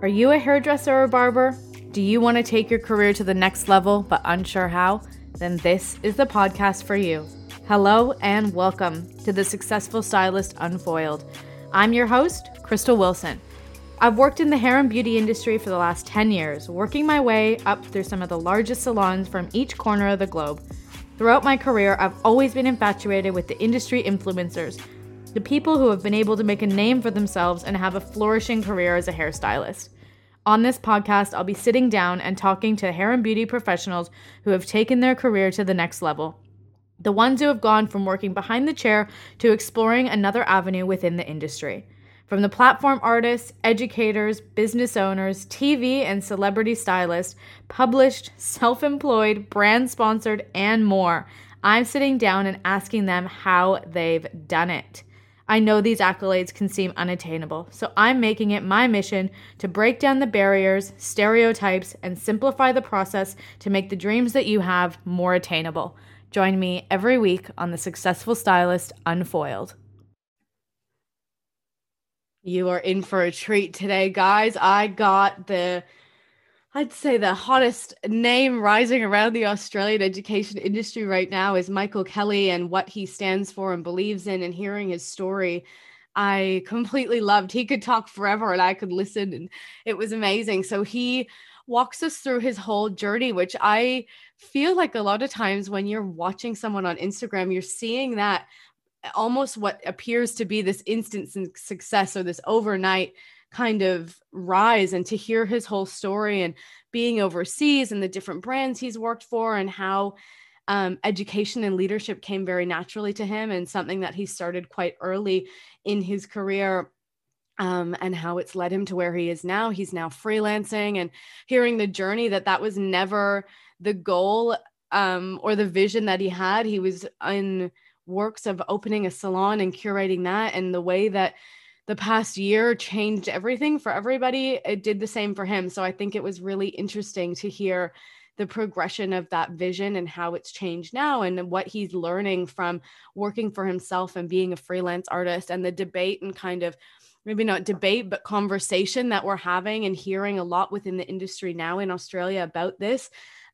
Are you a hairdresser or barber? Do you want to take your career to the next level but unsure how? Then this is the podcast for you. Hello and welcome to the Successful Stylist Unfoiled. I'm your host, Crystal Wilson. I've worked in the hair and beauty industry for the last 10 years, working my way up through some of the largest salons from each corner of the globe. Throughout my career, I've always been infatuated with the industry influencers, the people who have been able to make a name for themselves and have a flourishing career as a hairstylist. On this podcast, I'll be sitting down and talking to hair and beauty professionals who have taken their career to the next level. The ones who have gone from working behind the chair to exploring another avenue within the industry. From the platform artists, educators, business owners, TV and celebrity stylists, published, self employed, brand sponsored, and more, I'm sitting down and asking them how they've done it. I know these accolades can seem unattainable, so I'm making it my mission to break down the barriers, stereotypes, and simplify the process to make the dreams that you have more attainable. Join me every week on The Successful Stylist Unfoiled. You are in for a treat today, guys. I got the, I'd say the hottest name rising around the Australian education industry right now is Michael Kelly and what he stands for and believes in, and hearing his story. I completely loved. He could talk forever and I could listen, and it was amazing. So he walks us through his whole journey, which I feel like a lot of times when you're watching someone on Instagram, you're seeing that almost what appears to be this instant success or this overnight kind of rise and to hear his whole story and being overseas and the different brands he's worked for and how um, education and leadership came very naturally to him and something that he started quite early in his career um, and how it's led him to where he is now. He's now freelancing and hearing the journey that that was never the goal um, or the vision that he had. He was in works of opening a salon and curating that and the way that the past year changed everything for everybody it did the same for him so i think it was really interesting to hear the progression of that vision and how it's changed now and what he's learning from working for himself and being a freelance artist and the debate and kind of maybe not debate but conversation that we're having and hearing a lot within the industry now in australia about this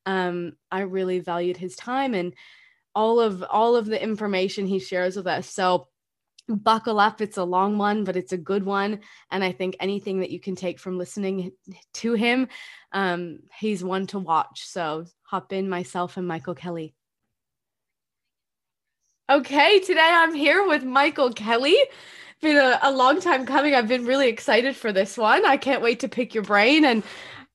um, i really valued his time and all of all of the information he shares with us. So buckle up it's a long one but it's a good one. And i think anything that you can take from listening to him um, he's one to watch. So hop in myself and michael kelly. Okay today i'm here with michael kelly. Been a, a long time coming. I've been really excited for this one. I can't wait to pick your brain. And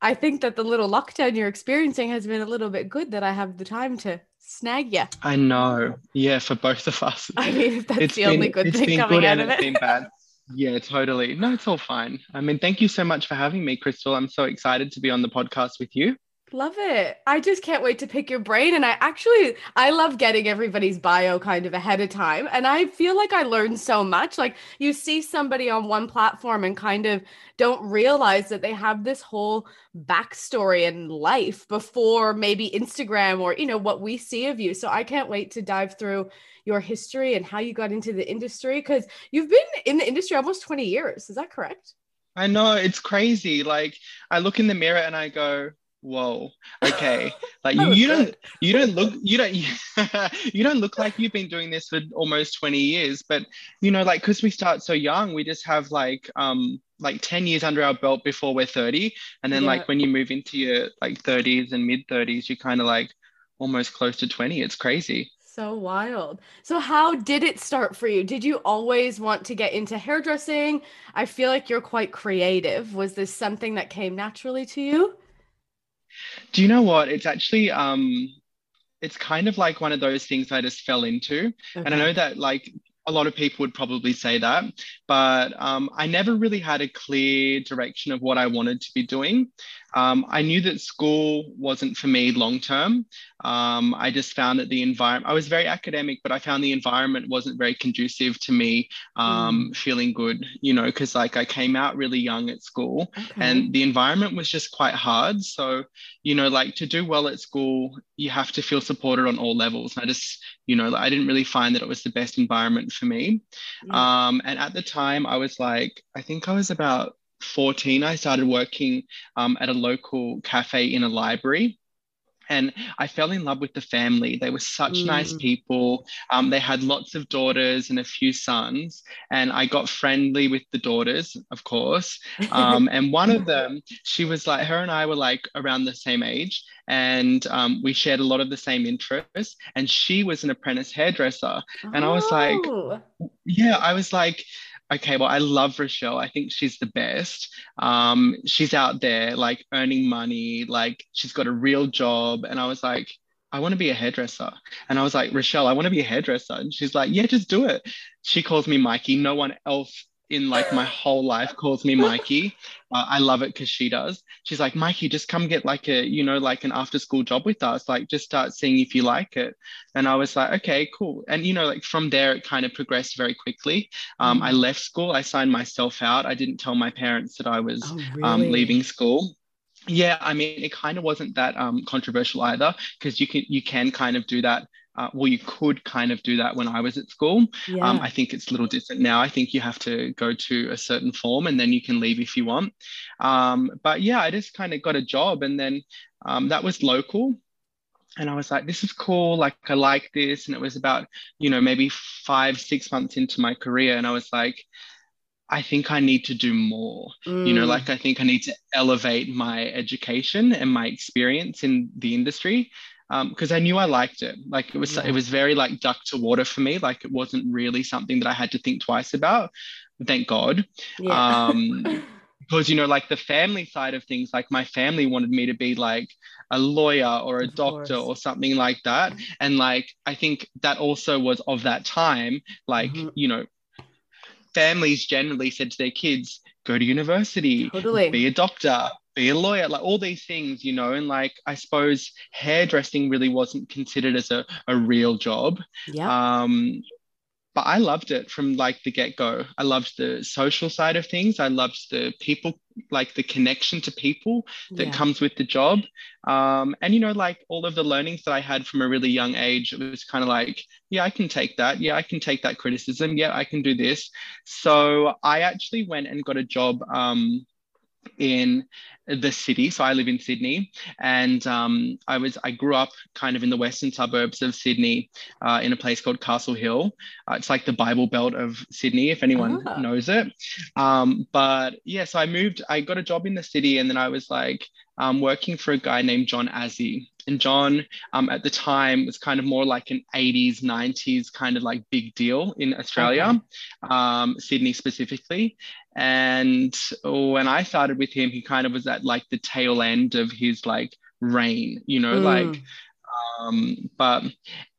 i think that the little lockdown you're experiencing has been a little bit good that i have the time to snag you. I know. Yeah, for both of us. I mean, that's it's the been, only good thing coming out of it. It's Been bad. Yeah, totally. No, it's all fine. I mean, thank you so much for having me, Crystal. I'm so excited to be on the podcast with you. Love it. I just can't wait to pick your brain. And I actually, I love getting everybody's bio kind of ahead of time. And I feel like I learned so much. Like you see somebody on one platform and kind of don't realize that they have this whole backstory and life before maybe Instagram or, you know, what we see of you. So I can't wait to dive through your history and how you got into the industry because you've been in the industry almost 20 years. Is that correct? I know it's crazy. Like I look in the mirror and I go, whoa okay like you, you don't you don't look you don't you don't look like you've been doing this for almost 20 years but you know like because we start so young we just have like um like 10 years under our belt before we're 30 and then yeah. like when you move into your like 30s and mid 30s you're kind of like almost close to 20 it's crazy so wild. So, how did it start for you? Did you always want to get into hairdressing? I feel like you're quite creative. Was this something that came naturally to you? Do you know what? It's actually um it's kind of like one of those things I just fell into. Okay. And I know that like a lot of people would probably say that, but um, I never really had a clear direction of what I wanted to be doing. Um, I knew that school wasn't for me long term. Um, I just found that the environment, I was very academic, but I found the environment wasn't very conducive to me um, mm. feeling good, you know, because like I came out really young at school okay. and the environment was just quite hard. So, you know, like to do well at school, you have to feel supported on all levels. I just, you know, I didn't really find that it was the best environment for me. Yeah. Um, and at the time, I was like, I think I was about 14, I started working um, at a local cafe in a library and I fell in love with the family. They were such mm. nice people. Um, they had lots of daughters and a few sons, and I got friendly with the daughters, of course. Um, and one of them, she was like, her and I were like around the same age, and um, we shared a lot of the same interests. And she was an apprentice hairdresser, and I was like, oh. yeah, I was like okay, well, I love Rochelle. I think she's the best. Um, she's out there like earning money, like she's got a real job. And I was like, I want to be a hairdresser. And I was like, Rochelle, I want to be a hairdresser. And she's like, yeah, just do it. She calls me Mikey. No one else in like my whole life calls me Mikey. Uh, I love it because she does. She's like, Mikey, just come get like a, you know, like an after school job with us. Like, just start seeing if you like it. And I was like, okay, cool. And, you know, like from there, it kind of progressed very quickly. Um, mm. I left school, I signed myself out. I didn't tell my parents that I was oh, um, really? um, leaving school. Yeah, I mean, it kind of wasn't that um, controversial either, because you can you can kind of do that uh, well, you could kind of do that when I was at school. Yeah. Um, I think it's a little different now. I think you have to go to a certain form and then you can leave if you want. Um, but yeah, I just kind of got a job and then um, that was local. And I was like, this is cool. Like, I like this. And it was about, you know, maybe five, six months into my career. And I was like, I think I need to do more. Mm. You know, mm. like I think I need to elevate my education and my experience in the industry because um, I knew I liked it. Like it was, yeah. it was very like duck to water for me. Like it wasn't really something that I had to think twice about. Thank God. Yeah. Um, because you know, like the family side of things, like my family wanted me to be like a lawyer or a of doctor course. or something like that. And like I think that also was of that time. Like mm-hmm. you know, families generally said to their kids, go to university, totally. be a doctor, be a lawyer, like all these things, you know, and like I suppose hairdressing really wasn't considered as a, a real job. Yeah. Um, but I loved it from like the get go. I loved the social side of things. I loved the people, like the connection to people that yeah. comes with the job. Um, and, you know, like all of the learnings that I had from a really young age, it was kind of like, yeah, I can take that. Yeah, I can take that criticism. Yeah, I can do this. So I actually went and got a job um, in the city. So I live in Sydney, and um, I was I grew up kind of in the western suburbs of Sydney, uh, in a place called Castle Hill. Uh, it's like the Bible Belt of Sydney, if anyone ah. knows it. Um, but yeah, so I moved. I got a job in the city, and then I was like um, working for a guy named John Azzi. And John, um, at the time, was kind of more like an 80s, 90s kind of like big deal in Australia, okay. um, Sydney specifically. And when I started with him, he kind of was at like the tail end of his like reign, you know, mm. like, um, but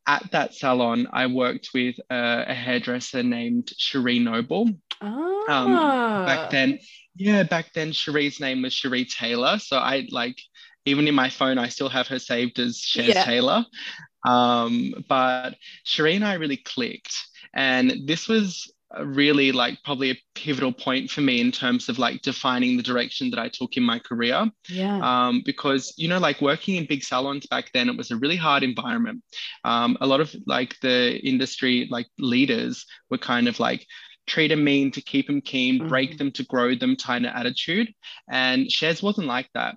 at that salon, I worked with a, a hairdresser named Cherie Noble. Ah. Um, back then, yeah, back then Cherie's name was Cherie Taylor. So I like, even in my phone, I still have her saved as Shez yeah. Taylor. Um, but Cherie and I really clicked. And this was really like probably a pivotal point for me in terms of like defining the direction that I took in my career. Yeah. Um, because you know, like working in big salons back then, it was a really hard environment. Um, a lot of like the industry like leaders were kind of like treat them mean to keep them keen, mm-hmm. break them to grow them kind of attitude. And Shez wasn't like that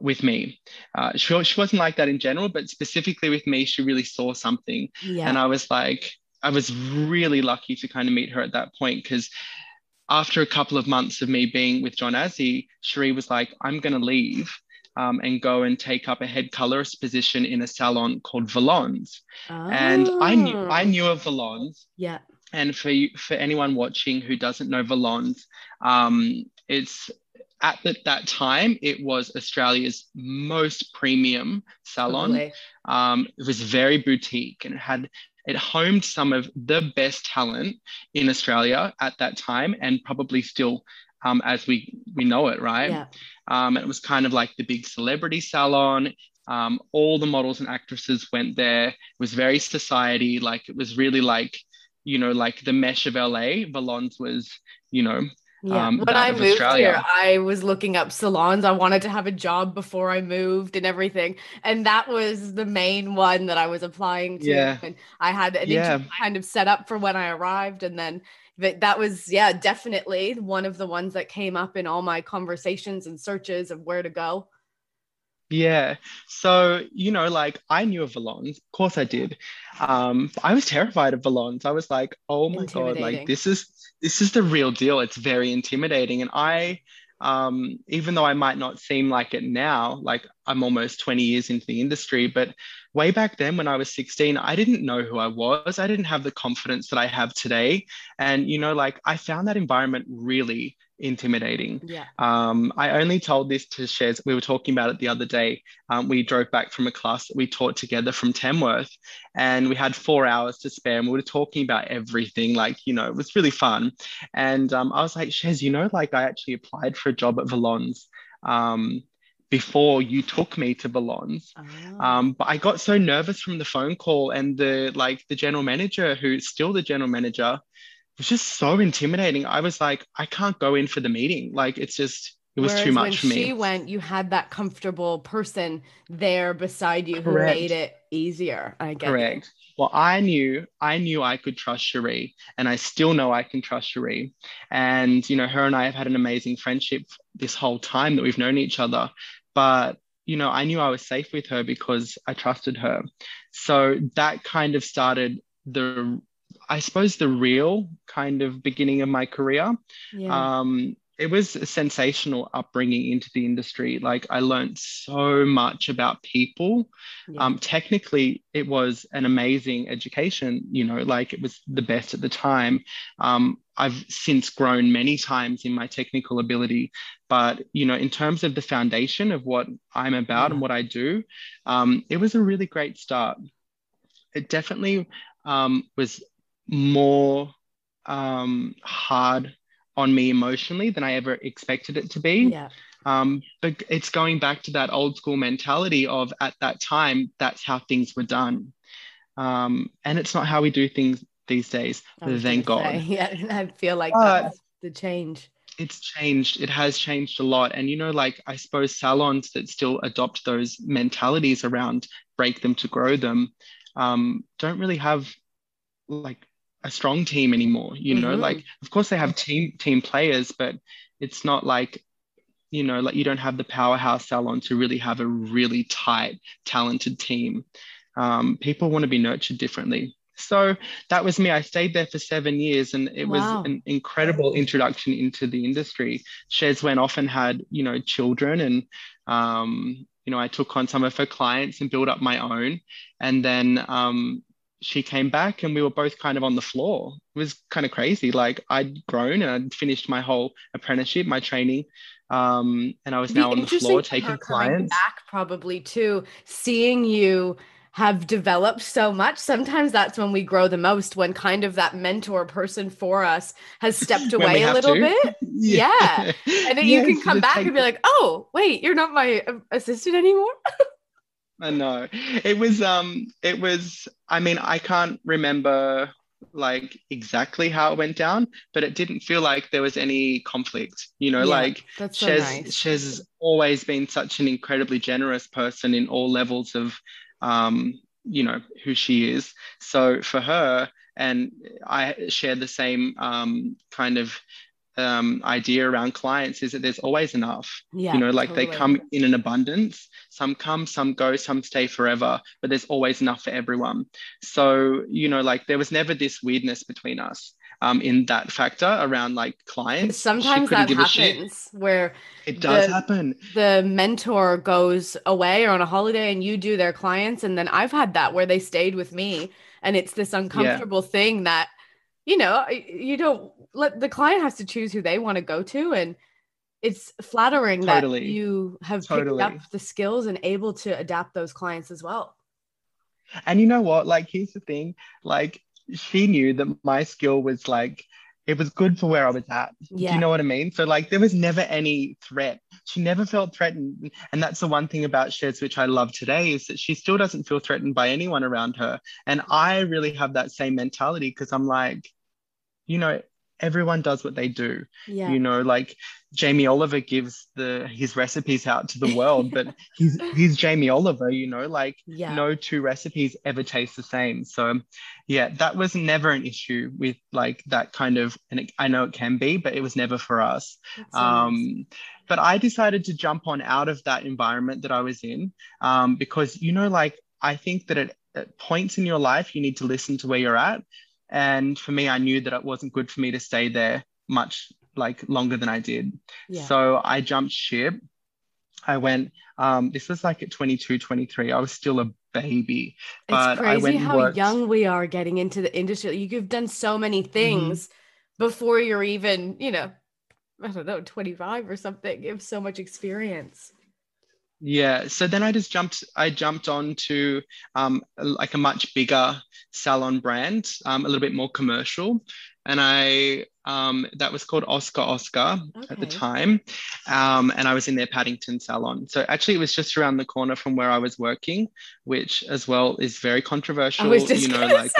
with me. Uh, she, she wasn't like that in general, but specifically with me, she really saw something. Yeah. And I was like, I was really lucky to kind of meet her at that point because after a couple of months of me being with John Azzi, Cherie was like, I'm going to leave um, and go and take up a head colorist position in a salon called Valonz. Oh. And I knew I ah. knew of Valonz. Yeah. And for you, for anyone watching who doesn't know Valonz, um, it's at the, that time it was Australia's most premium salon. Um, it was very boutique and it had it homed some of the best talent in Australia at that time, and probably still um, as we we know it, right? Yeah. Um, it was kind of like the big celebrity salon. Um, all the models and actresses went there. It was very society, like it was really like, you know, like the mesh of LA. Valonz was, you know, Yeah. Um, when I moved Australia. here, I was looking up salons. I wanted to have a job before I moved and everything. And that was the main one that I was applying to. Yeah. And I had an yeah. kind of set up for when I arrived. And then that was, yeah, definitely one of the ones that came up in all my conversations and searches of where to go. Yeah. So, you know, like I knew of Valonz. Of course I did. Um, I was terrified of Valonz. I was like, oh my God, like this is this is the real deal. It's very intimidating. And I um, even though I might not seem like it now, like I'm almost 20 years into the industry, but way back then when I was 16, I didn't know who I was. I didn't have the confidence that I have today. And, you know, like I found that environment really intimidating. Yeah. Um, I only told this to Shez. We were talking about it the other day. Um, we drove back from a class that we taught together from Tamworth, and we had four hours to spare, and we were talking about everything. Like, you know, it was really fun. And um, I was like, Shez, you know, like I actually applied for a job at Valonz. Um, before you took me to Valonz. Oh. Um, but I got so nervous from the phone call and the like the general manager, who's still the general manager, was just so intimidating. I was like, I can't go in for the meeting. Like it's just it was Whereas too much for me. When she went, you had that comfortable person there beside you Correct. who made it easier. I get Correct. It. Well, I knew I knew I could trust Cherie, and I still know I can trust Cherie. And you know, her and I have had an amazing friendship this whole time that we've known each other. But you know, I knew I was safe with her because I trusted her. So that kind of started the I suppose the real kind of beginning of my career. Yeah. Um, it was a sensational upbringing into the industry. Like I learned so much about people. Yeah. Um, technically, it was an amazing education. You know, like it was the best at the time. Um, I've since grown many times in my technical ability, but you know, in terms of the foundation of what I'm about yeah. and what I do, um, it was a really great start. It definitely um, was more um, hard on me emotionally than I ever expected it to be. Yeah. Um, but it's going back to that old school mentality of at that time, that's how things were done. Um, and it's not how we do things these days, thank God. Say, yeah, I feel like that's the change. It's changed. It has changed a lot. And, you know, like I suppose salons that still adopt those mentalities around break them to grow them um, don't really have like a strong team anymore you know mm-hmm. like of course they have team team players but it's not like you know like you don't have the powerhouse salon to really have a really tight talented team. Um, people want to be nurtured differently. So that was me. I stayed there for seven years and it wow. was an incredible introduction into the industry. Shez went off and had you know children and um, you know i took on some of her clients and built up my own. And then um, she came back and we were both kind of on the floor. It was kind of crazy. Like I'd grown and I'd finished my whole apprenticeship, my training, um, and I was now on the floor taking clients. Back probably too, seeing you have developed so much. Sometimes that's when we grow the most, when kind of that mentor person for us has stepped away a little to. bit. yeah. yeah. And then you can come back and be like, oh, wait, you're not my uh, assistant anymore. I know. It was um it was I mean I can't remember like exactly how it went down, but it didn't feel like there was any conflict. You know, yeah, like that's so Shez, nice. Shez has always been such an incredibly generous person in all levels of um, you know, who she is. So for her, and I share the same um, kind of um, idea around clients is that there's always enough. Yeah, you know, like totally. they come in an abundance. Some come, some go, some stay forever, but there's always enough for everyone. So, you know, like there was never this weirdness between us. Um, in that factor around like clients. Sometimes that happens where it does the, happen. The mentor goes away or on a holiday and you do their clients. And then I've had that where they stayed with me and it's this uncomfortable yeah. thing that you know, you don't let the client has to choose who they want to go to. And it's flattering totally. that you have totally. picked up the skills and able to adapt those clients as well. And you know what? Like, here's the thing like, she knew that my skill was like, it was good for where I was at. Yeah. Do you know what I mean? So like there was never any threat. She never felt threatened. And that's the one thing about Shez, which I love today, is that she still doesn't feel threatened by anyone around her. And I really have that same mentality because I'm like, you know, everyone does what they do. Yeah. You know, like Jamie Oliver gives the his recipes out to the world, but he's he's Jamie Oliver, you know, like Yeah. no two recipes ever taste the same. So yeah, that was never an issue with like that kind of and it, I know it can be, but it was never for us. Um, but I decided to jump on out of that environment that I was in um, because, you know, like I think that at, at points in your life, you need to listen to where you're at. And for me, I knew that it wasn't good for me to stay there much like longer than I did. yeah. So I jumped ship. I went, um, this was like at 22, 23. I was still a baby. but it's I crazy how worked- young we are getting into the industry. You've done so many Mm-hmm. things before you're even, you know, I don't know, 25 or something. You have so much experience. Yeah, so then I just jumped. I jumped on to um, like a much bigger salon brand, um, a little bit more commercial, and I um, that was called Oscar Oscar at the time, um, and I was in their Paddington salon. So actually, it was just around the corner from where I was working, which as well is very controversial. I was just you know, like.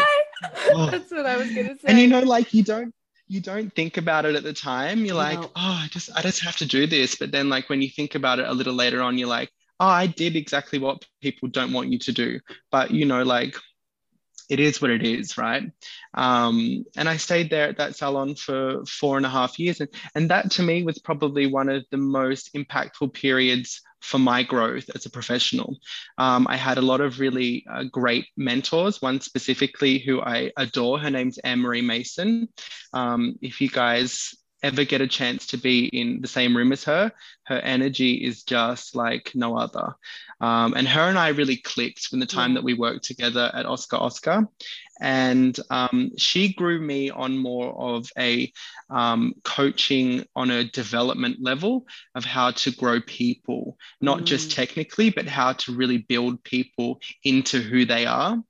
Oh. That's what I was gonna say. and you know like you don't you don't think about it at the time. You're like No. oh i just i just have to do this. But then like when you think about it a little later on you're like oh i did exactly what people don't want you to do. But you know like it is what it is right? Um, and i stayed there at that salon for four and a half years and, and that to me was probably one of the most impactful periods for my growth as a professional um, I had a lot of really uh, great mentors, one specifically who I adore. Her name's Anne Marie Mason. Um, if you guys ever get a chance to be in the same room as her, her energy is just like no other. Um, and her and I really clicked from the time Yeah. that we worked together at Oscar Oscar. And um, she grew me on more of a um, coaching on a development level of how to grow people, not just Mm. technically, but how to really build people into who they are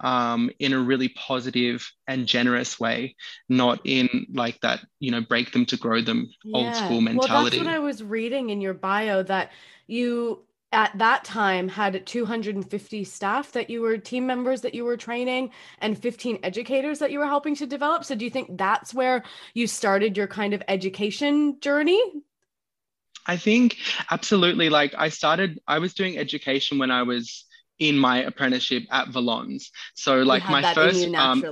um, in a really positive and generous way, not in like that, you know, break them to grow them old school mentality. Well, that's what I was reading in your bio that you at that time had 250 staff that you were team members that you were training and 15 educators that you were helping to develop. So do you think that's where you started your kind of education journey? I think absolutely. Like I started, I was doing education when I was in my apprenticeship at Valonz. So like my first, you um,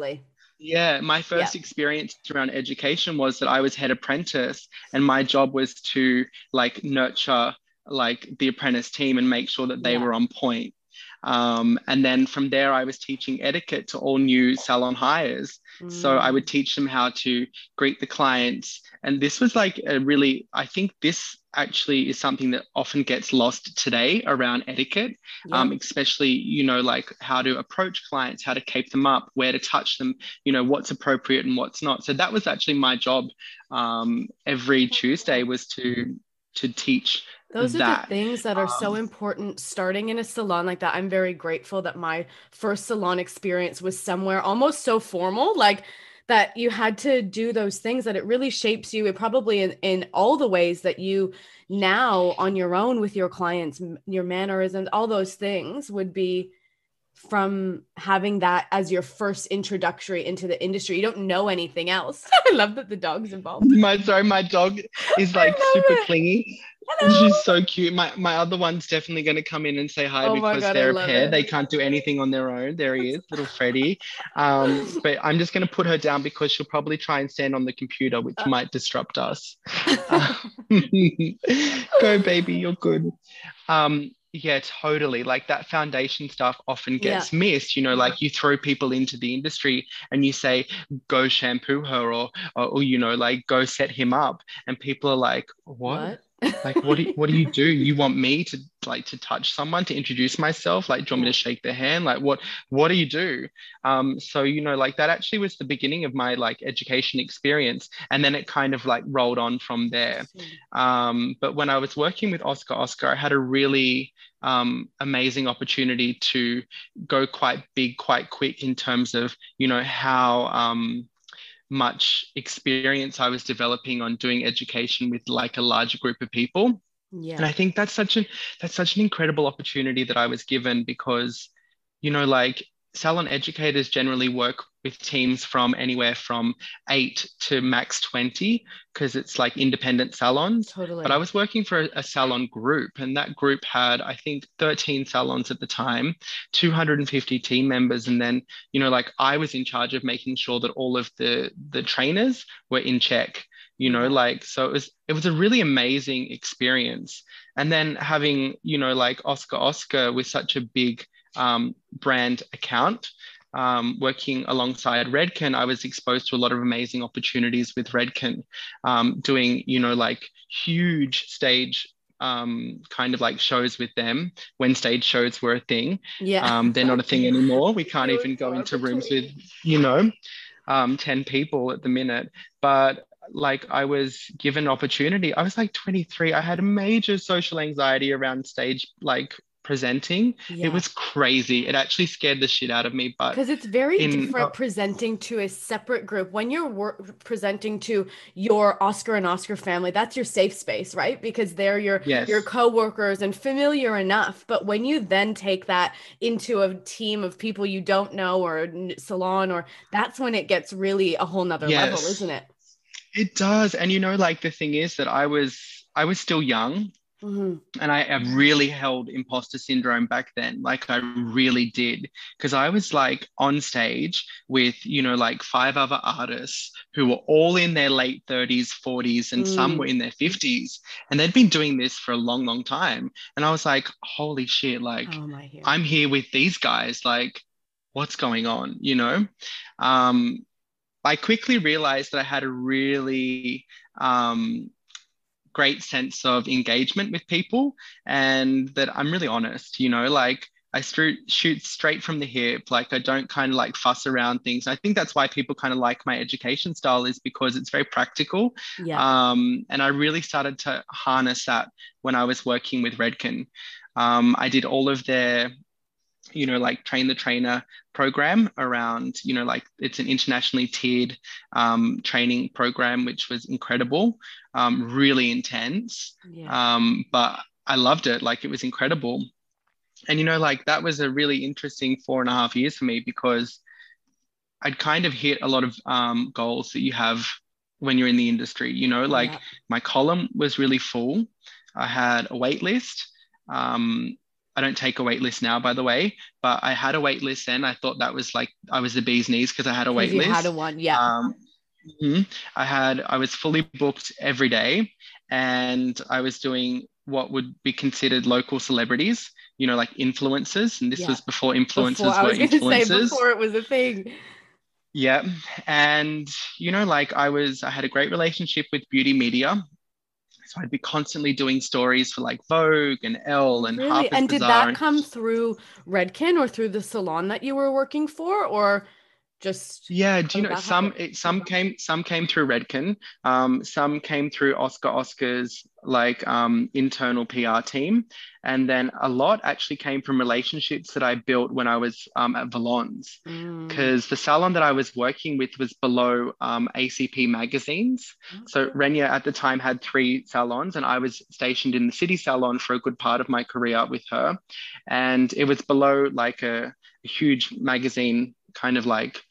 yeah, my first experience around education was that I was head apprentice, and my job was to like nurture like the apprentice team and make sure that they Yeah. were on point. Um, and then from there, I was teaching etiquette to all new salon hires. So I Mm. would teach them how to greet the clients. And this was like a really, I think this actually is something that often gets lost today around etiquette, Yeah. um, especially, you know, like how to approach clients, how to cape them up, where to touch them, you know, what's appropriate and what's not. So that was actually my job um, every Tuesday was to to teach Those are the things that are so um, important starting in a salon like that. I'm very grateful that my first salon experience was somewhere almost so formal, like that you had to do those things that it really shapes you. It probably in, in all the ways that you now on your own with your clients, your mannerisms, all those things would be from having that as your first introductory into the industry. You don't know anything else. I love that the dog's involved. my sorry, my dog is like super it. clingy. Hello. She's so cute. My my other one's definitely going to come in and say hi Oh because God, they're a pair. it. They can't do anything on their own. There he is, little Freddie. Um, but I'm just going to put her down because she'll probably try and stand on the computer, which Uh. might disrupt us. Go, baby, you're good. Um, yeah, totally. Like that foundation stuff often gets missed. You know, like you throw people into the industry and you say, go shampoo her or, or, or, you know, like go set him up. And people are like, what? Like what do you, what do you do? You want me to like to touch someone to introduce myself? Like do you want me to shake their hand? Like what what do you do? Um so you know like that actually was the beginning of my like education experience and then it kind of like rolled on from there. Um but when i was working with oscar oscar i had a really um, amazing opportunity to go quite big quite quick in terms of you know how um much experience I was developing on doing education with like a larger group of people. Yeah. And I think that's such an that's such an incredible opportunity that I was given because, you know, like salon educators generally work with teams from anywhere from eight to max 20 because it's like independent salons. Totally. But I was working for a, a, salon group, and that group had, I think, 13 salons at the time, 250 team members. And then, you know, like I was in charge of making sure that all of the the trainers were in check you know mm-hmm. like so it was it was a really amazing experience and then having you know like oscar oscar with such a big um, brand account um, working alongside Redken, I was exposed to a lot of amazing opportunities with Redken, um, doing, you know, like huge stage um, kind of like shows with them when stage shows were a thing. Yeah. Um, they're not a thing anymore. We can't even go into rooms with, you know, um, 10 people at the minute. But like I was given opportunity. I was like 23. I had a major social anxiety around stage like presenting. Yeah. It was crazy. It actually scared the shit out of me. But because it's very in, different uh, presenting to a separate group when you're wor- presenting to your Oscar and Oscar family, that's your safe space, right? Because they're your yes. your coworkers and familiar enough. But when you then take that into a team of people you don't know or salon, or that's when it gets really a whole nother yes. level, isn't it? It does. And you know, like the thing is that I was I was still young Mm-hmm. And I, I, really held imposter syndrome back then. Like I really did. Because I was like on stage with, you know, like five other artists who were all in their late 30s, 40s, and mm. some were in their 50s. And they'd been doing this for a long, long time. And I was like, holy shit, like oh. I'm here with these guys. Like, what's going on? You know? Um, I quickly realized that I had a really um, great sense of engagement with people and that I'm really honest, you know, like I shoot, shoot straight from the hip. Like I don't kind of like fuss around things. I think that's why people kind of like my education style is because it's very practical. Yeah. Um, and I really started to harness that when I was working with Redken. Um, I did all of their you know, like train the trainer program around, you know, like it's an internationally tiered um, training program, which was incredible, um, really intense. Yeah. Um, but I loved it. Like it was incredible. And, you know, like that was a really interesting four and a half years for me because I'd kind of hit a lot of um, goals that you have when you're in the industry. You know, like yeah. my column was really full. I had a wait list. Um, I don't take a wait list now, by the way, but I had a wait list then. I thought that was like I was the bee's knees because I had a wait you list. had a one, yeah. Um, mm-hmm. I had I was fully booked every day, and I was doing what would be considered local celebrities, you know, like influencers. And this yeah. was before influencers before, were influencers. Say before it was a thing. Yeah. And, you know, like I was, I had a great relationship with beauty media. So I'd be constantly doing stories for like Vogue and Elle and really? Harper's And did Bazaar that come through Redken or through the salon that you were working for, or just yeah do you know some it, some came some came through redken um, some came through oscar oscar's like um, internal pr team and then a lot actually came from relationships that i built when i was um, at valonz because mm. the salon that i was working with was below um, acp magazines okay. so renya at the time had three salons and i was stationed in the city salon for a good part of my career with her and it was below like a, a huge magazine kind of like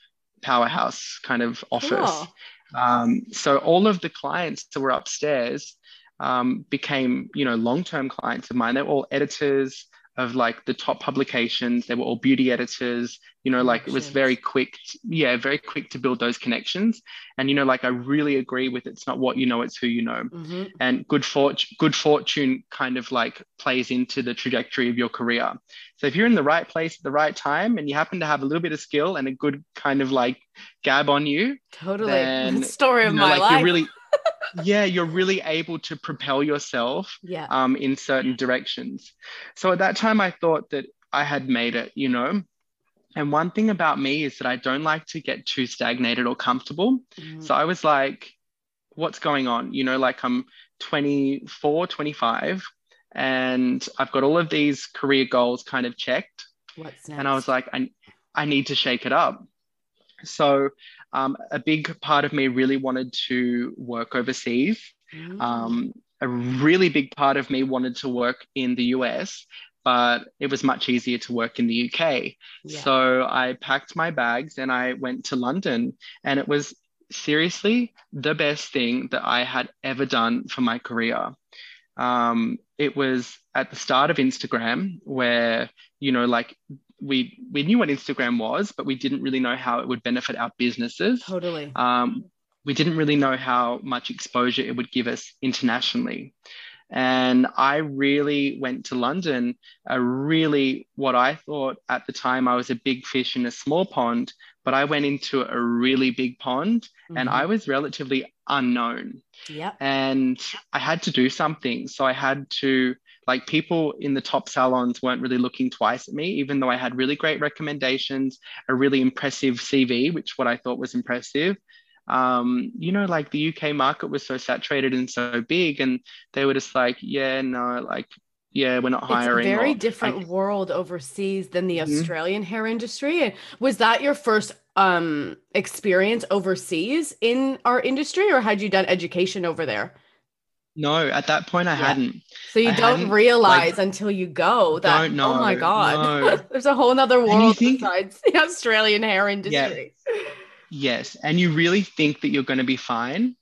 powerhouse kind of office. Cool. Um, so all of the clients that were upstairs um, became, you know, long-term clients of mine. They were all editors, of like the top publications. They were all beauty editors, you know, like it was very quick. Yeah, very quick to build those connections. And, you know, like I really agree with it's not what you know, it's who you know. Mm-hmm. And good fortune, good fortune kind of like plays into the trajectory of your career. So if you're in the right place at the right time and you happen to have a little bit of skill and a good kind of like gab on you, totally. Then, story of you know, my like life. You're really yeah you're really able to propel yourself yeah. um, in certain directions so at that time i thought that i had made it you know and one thing about me is that i don't like to get too stagnated or comfortable mm. so i was like what's going on you know like i'm 24 25 and i've got all of these career goals kind of checked what's next? and i was like I, I need to shake it up so um, a big part of me really wanted to work overseas. Mm. Um, a really big part of me wanted to work in the US, but it was much easier to work in the UK. Yeah. So I packed my bags and I went to London, and it was seriously the best thing that I had ever done for my career. Um, it was at the start of Instagram where, you know, like we we knew what Instagram was, but we didn't really know how it would benefit our businesses. Totally. Um, we didn't really know how much exposure it would give us internationally. And I really went to London, a really what I thought at the time I was a big fish in a small pond, but I went into a really big pond mm-hmm. and I was relatively unknown. Yeah. And I had to do something. So I had to like people in the top salons weren't really looking twice at me, even though I had really great recommendations, a really impressive CV, which what I thought was impressive. Um, you know, like the UK market was so saturated and so big, and they were just like, yeah, no, like, yeah, we're not hiring. It's a very or, different like, world overseas than the mm-hmm. Australian hair industry. Was that your first um experience overseas in our industry, or had you done education over there? No, at that point I yeah. hadn't. So you I don't realize like, until you go that don't know, oh my god, no. there's a whole nother world think, besides the Australian hair industry. Yeah, yes, and you really think that you're going to be fine,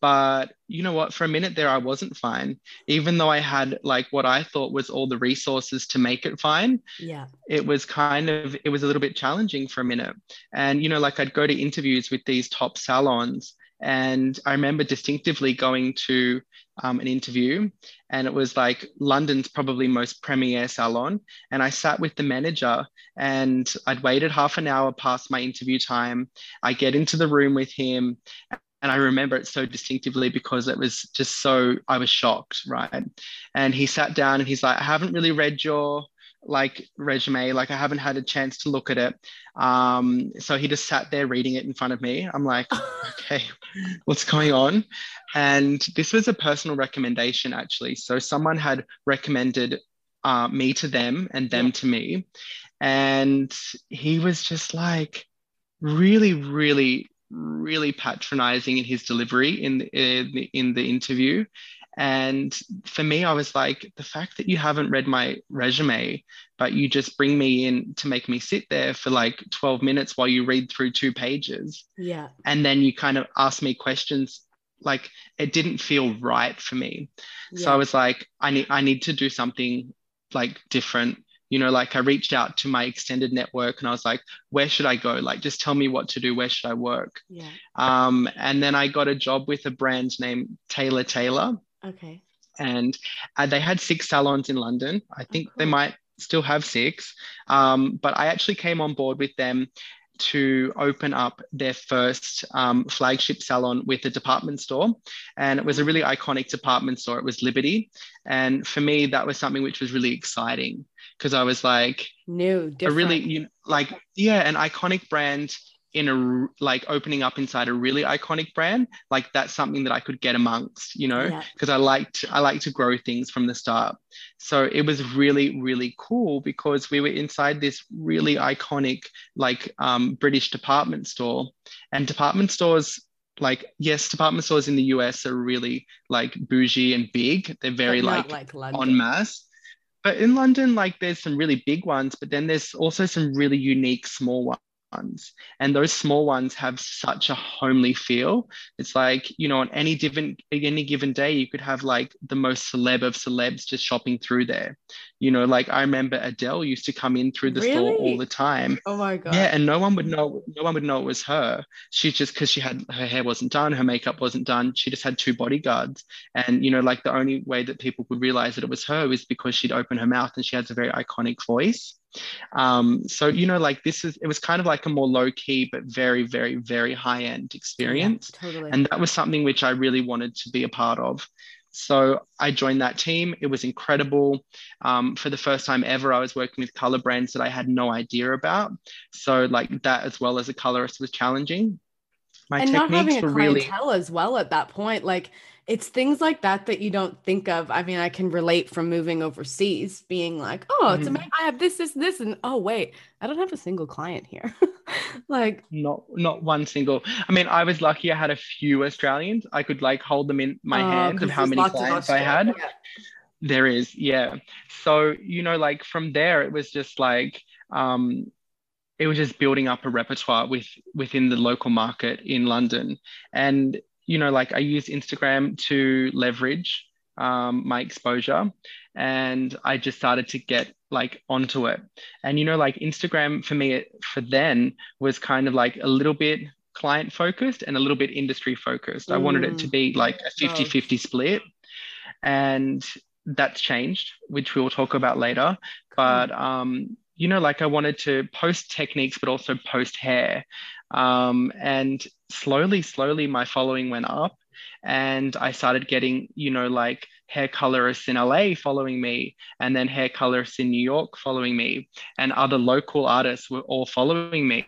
but you know what? For a minute there, I wasn't fine, even though I had like what I thought was all the resources to make it fine. Yeah, it was kind of it was a little bit challenging for a minute, and you know, like I'd go to interviews with these top salons. And I remember distinctively going to um, an interview, and it was like London's probably most premier salon. And I sat with the manager, and I'd waited half an hour past my interview time. I get into the room with him, and I remember it so distinctively because it was just so I was shocked, right? And he sat down and he's like, I haven't really read your like resume like i haven't had a chance to look at it. Um, so he just sat there reading it in front of me. I'm like okay what's going on? And this was a personal recommendation actually. So someone had recommended uh, me to them and them yeah. to me. And he was just like really really really patronizing in his delivery in the, in the, in the interview and for me, I was like, the fact that you haven't read my resume, but you just bring me in to make me sit there for like 12 minutes while you read through two pages. Yeah. And then you kind of ask me questions like it didn't feel right for me. Yeah. So I was like, I need I need to do something like different. You know, like I reached out to my extended network and I was like, where should I go? Like, just tell me what to do. Where should I work? Yeah. Um, and then I got a job with a brand named Taylor Taylor. Okay. And uh, they had six salons in London. I think oh, cool. they might still have six. Um, but I actually came on board with them to open up their first um, flagship salon with a department store. And it was a really iconic department store. It was Liberty. And for me, that was something which was really exciting because I was like, new, different. a really, you know, like, yeah, an iconic brand in a like opening up inside a really iconic brand like that's something that i could get amongst you know? Because yeah. i liked i like to grow things from the start. So it was really really cool because we were inside this really iconic like um, british department store. And department stores like yes department stores in the us are really like bougie and big. They're very like, like en masse. But in london like there's some really big ones but then there's also some really unique small ones ones. And those small ones have such a homely feel. It's like, you know, on any given any given day, you could have like the most celeb of celebs just shopping through there. You know, like I remember Adele used to come in through the really? store all the time. Oh my god. Yeah, and no one would know no one would know it was her. She just because she had her hair wasn't done, her makeup wasn't done. She just had two bodyguards. And you know, like the only way that people would realize that it was her was because she'd open her mouth and she has a very iconic voice. Um, so, you know, like this is, it was kind of like a more low key, but very, very, very high end experience. Yeah, totally. And that was something which I really wanted to be a part of. So I joined that team. It was incredible. Um, for the first time ever, I was working with color brands that I had no idea about. So, like that, as well as a colorist, was challenging. My and techniques not having a were clientele really... as well at that point. Like it's things like that that you don't think of. I mean, I can relate from moving overseas, being like, oh, it's mm-hmm. amazing. I have this, this, this, and oh wait, I don't have a single client here. like not not one single. I mean, I was lucky. I had a few Australians. I could like hold them in my oh, hands of how many clients I had. Yeah. There is, yeah. So, you know, like from there, it was just like, um, it was just building up a repertoire with within the local market in London. And, you know, like I use Instagram to leverage um, my exposure and I just started to get like onto it. And, you know, like Instagram for me, for then was kind of like a little bit client focused and a little bit industry focused. Mm. I wanted it to mm. be like a 50 50 split. And that's changed, which we'll talk about later. But um, you know, like I wanted to post techniques, but also post hair. Um, and slowly, slowly, my following went up, and I started getting, you know, like hair colorists in LA following me, and then hair colorists in New York following me, and other local artists were all following me.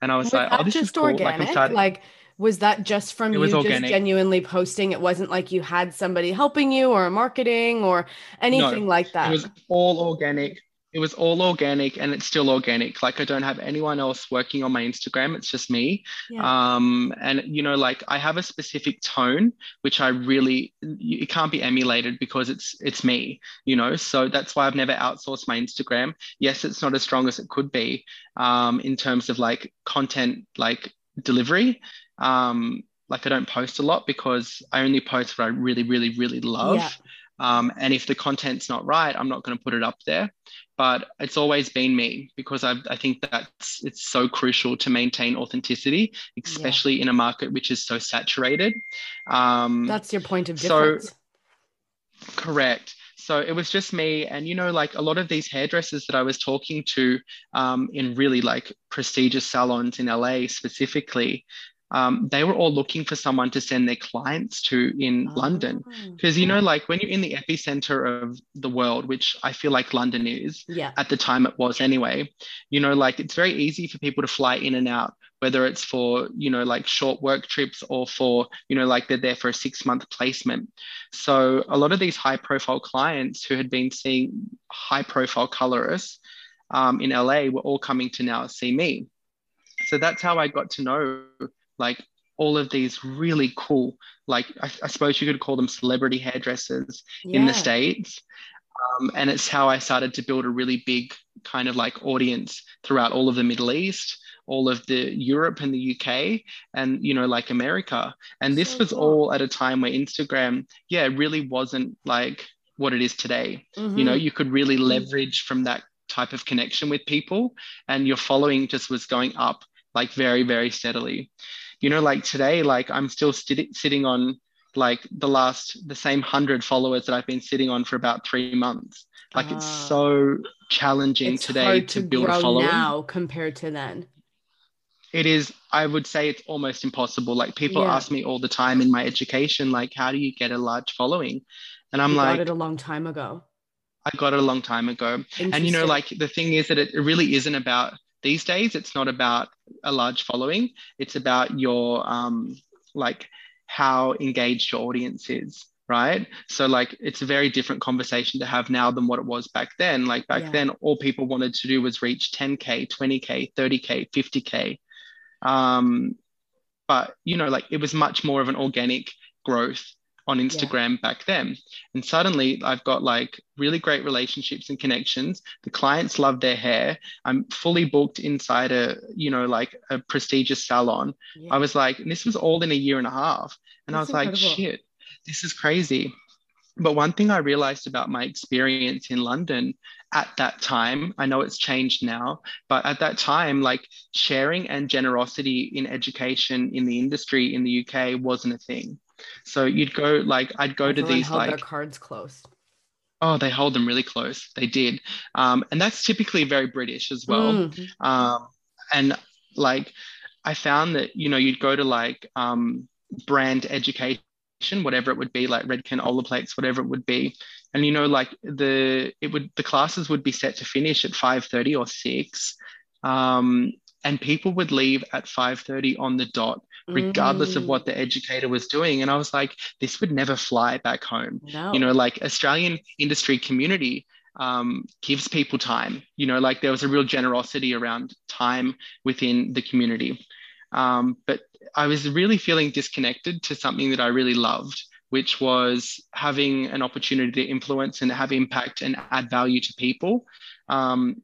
And I was, was like, "Oh, this is cool!" Organic? Like, started- like was that just from you just genuinely posting? It wasn't like you had somebody helping you or marketing or anything no, like that. It was all organic. It was all organic and it's still organic. Like I don't have anyone else working on my Instagram. It's just me. Yeah. Um, and you know, like I have a specific tone, which I really it can't be emulated because it's it's me, you know. So that's why I've never outsourced my Instagram. Yes, it's not as strong as it could be um, in terms of like content like delivery um, like I don't post a lot because I only post what I really, really, really love. Yeah. Um, and if the content's not right, I'm not going to put it up there. But it's always been me because I, I think that's it's so crucial to maintain authenticity, especially yeah. in a market which is so saturated. Um, that's your point of difference. So, correct. So it was just me, and you know, like a lot of these hairdressers that I was talking to um, in really like prestigious salons in LA specifically, um, they were all looking for someone to send their clients to in oh. London. Because, you know, like when you're in the epicenter of the world, which I feel like London is, yeah. at the time it was anyway, you know, like it's very easy for people to fly in and out, whether it's for, you know, like short work trips or for, you know, like they're there for a six month placement. So a lot of these high profile clients who had been seeing high profile colorists um, in LA were all coming to now see me. So that's how I got to know like all of these really cool, like I, I suppose you could call them celebrity hairdressers yeah. in the States. Um, and it's how I started to build a really big kind of like audience throughout all of the Middle East, all of the Europe and the UK, and you know, like America. And this so was cool. all at a time where Instagram, yeah, really wasn't like what it is today. Mm-hmm. You know, you could really leverage from that type of connection with people, and your following just was going up like very, very steadily you know like today like i'm still st- sitting on like the last the same 100 followers that i've been sitting on for about three months. Like it's ah. so challenging today to, to build a following. now compared to then. It is i would say it's almost impossible. Like people yeah. ask me all the time in my education like how do you get a large following? And i'm you like got it a long time ago. I got it a long time ago. And you know like the thing is that it really isn't about these days it's not about a large following. It's about your um, like how engaged your audience is right? So like it's a very different conversation to have now than what it was back then. Like back yeah. then all people wanted to do was reach 10k 20k 30k 50k um, but you know like it was much more of an organic growth on Instagram yeah. back then. And suddenly I've got like really great relationships and connections. The clients love their hair. I'm fully booked inside a, you know, like a prestigious salon. Yeah. I was like, this was all in a year and a half. And That's I was incredible. like, shit, this is crazy. But one thing I realized about my experience in London at that time, I know it's changed now, but at that time, like sharing and generosity in education in the industry in the UK wasn't a thing. So you'd go like I'd go Everyone to these like their cards close. Oh, they hold them really close. They did, um, and that's typically very British as well. Mm. Um, and like I found that you know you'd go to like um, brand education, whatever it would be, like Redken, Olaplex, whatever it would be, and you know like the it would the classes would be set to finish at five thirty or six, um, and people would leave at five thirty on the dot regardless mm. of what the educator was doing. And I was like, this would never fly back home. No. You know, like Australian industry community um, gives people time. You know, like there was a real generosity around time within the community. Um, but I was really feeling disconnected to something that I really loved, which was having an opportunity to influence and have impact and add value to people um,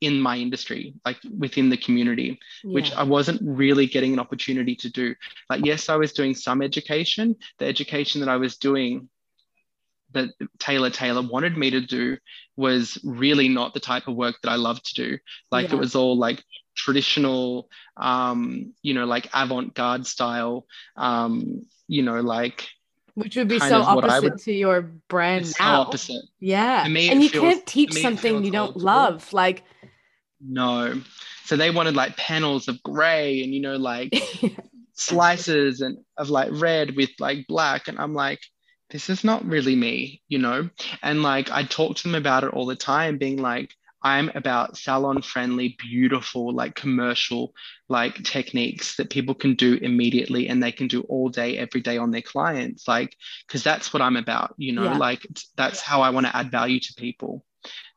in my industry, like within the community, yeah. which I wasn't really getting an opportunity to do. Like, yes, I was doing some education. The education that I was doing that Taylor Taylor wanted me to do was really not the type of work that I love to do. Like, yeah. it was all like traditional, um, you know, like avant garde style, um, you know, like which would be so opposite would, to your brand now. So opposite. Yeah. Me, and you feels, can't teach something you don't love. Like no. So they wanted like panels of gray and you know, like slices and of like red with like black. And I'm like, this is not really me, you know? And like I talk to them about it all the time, being like, I'm about salon friendly, beautiful, like commercial, like techniques that people can do immediately and they can do all day, every day on their clients. Like, because that's what I'm about, you know, yeah. like that's how I want to add value to people.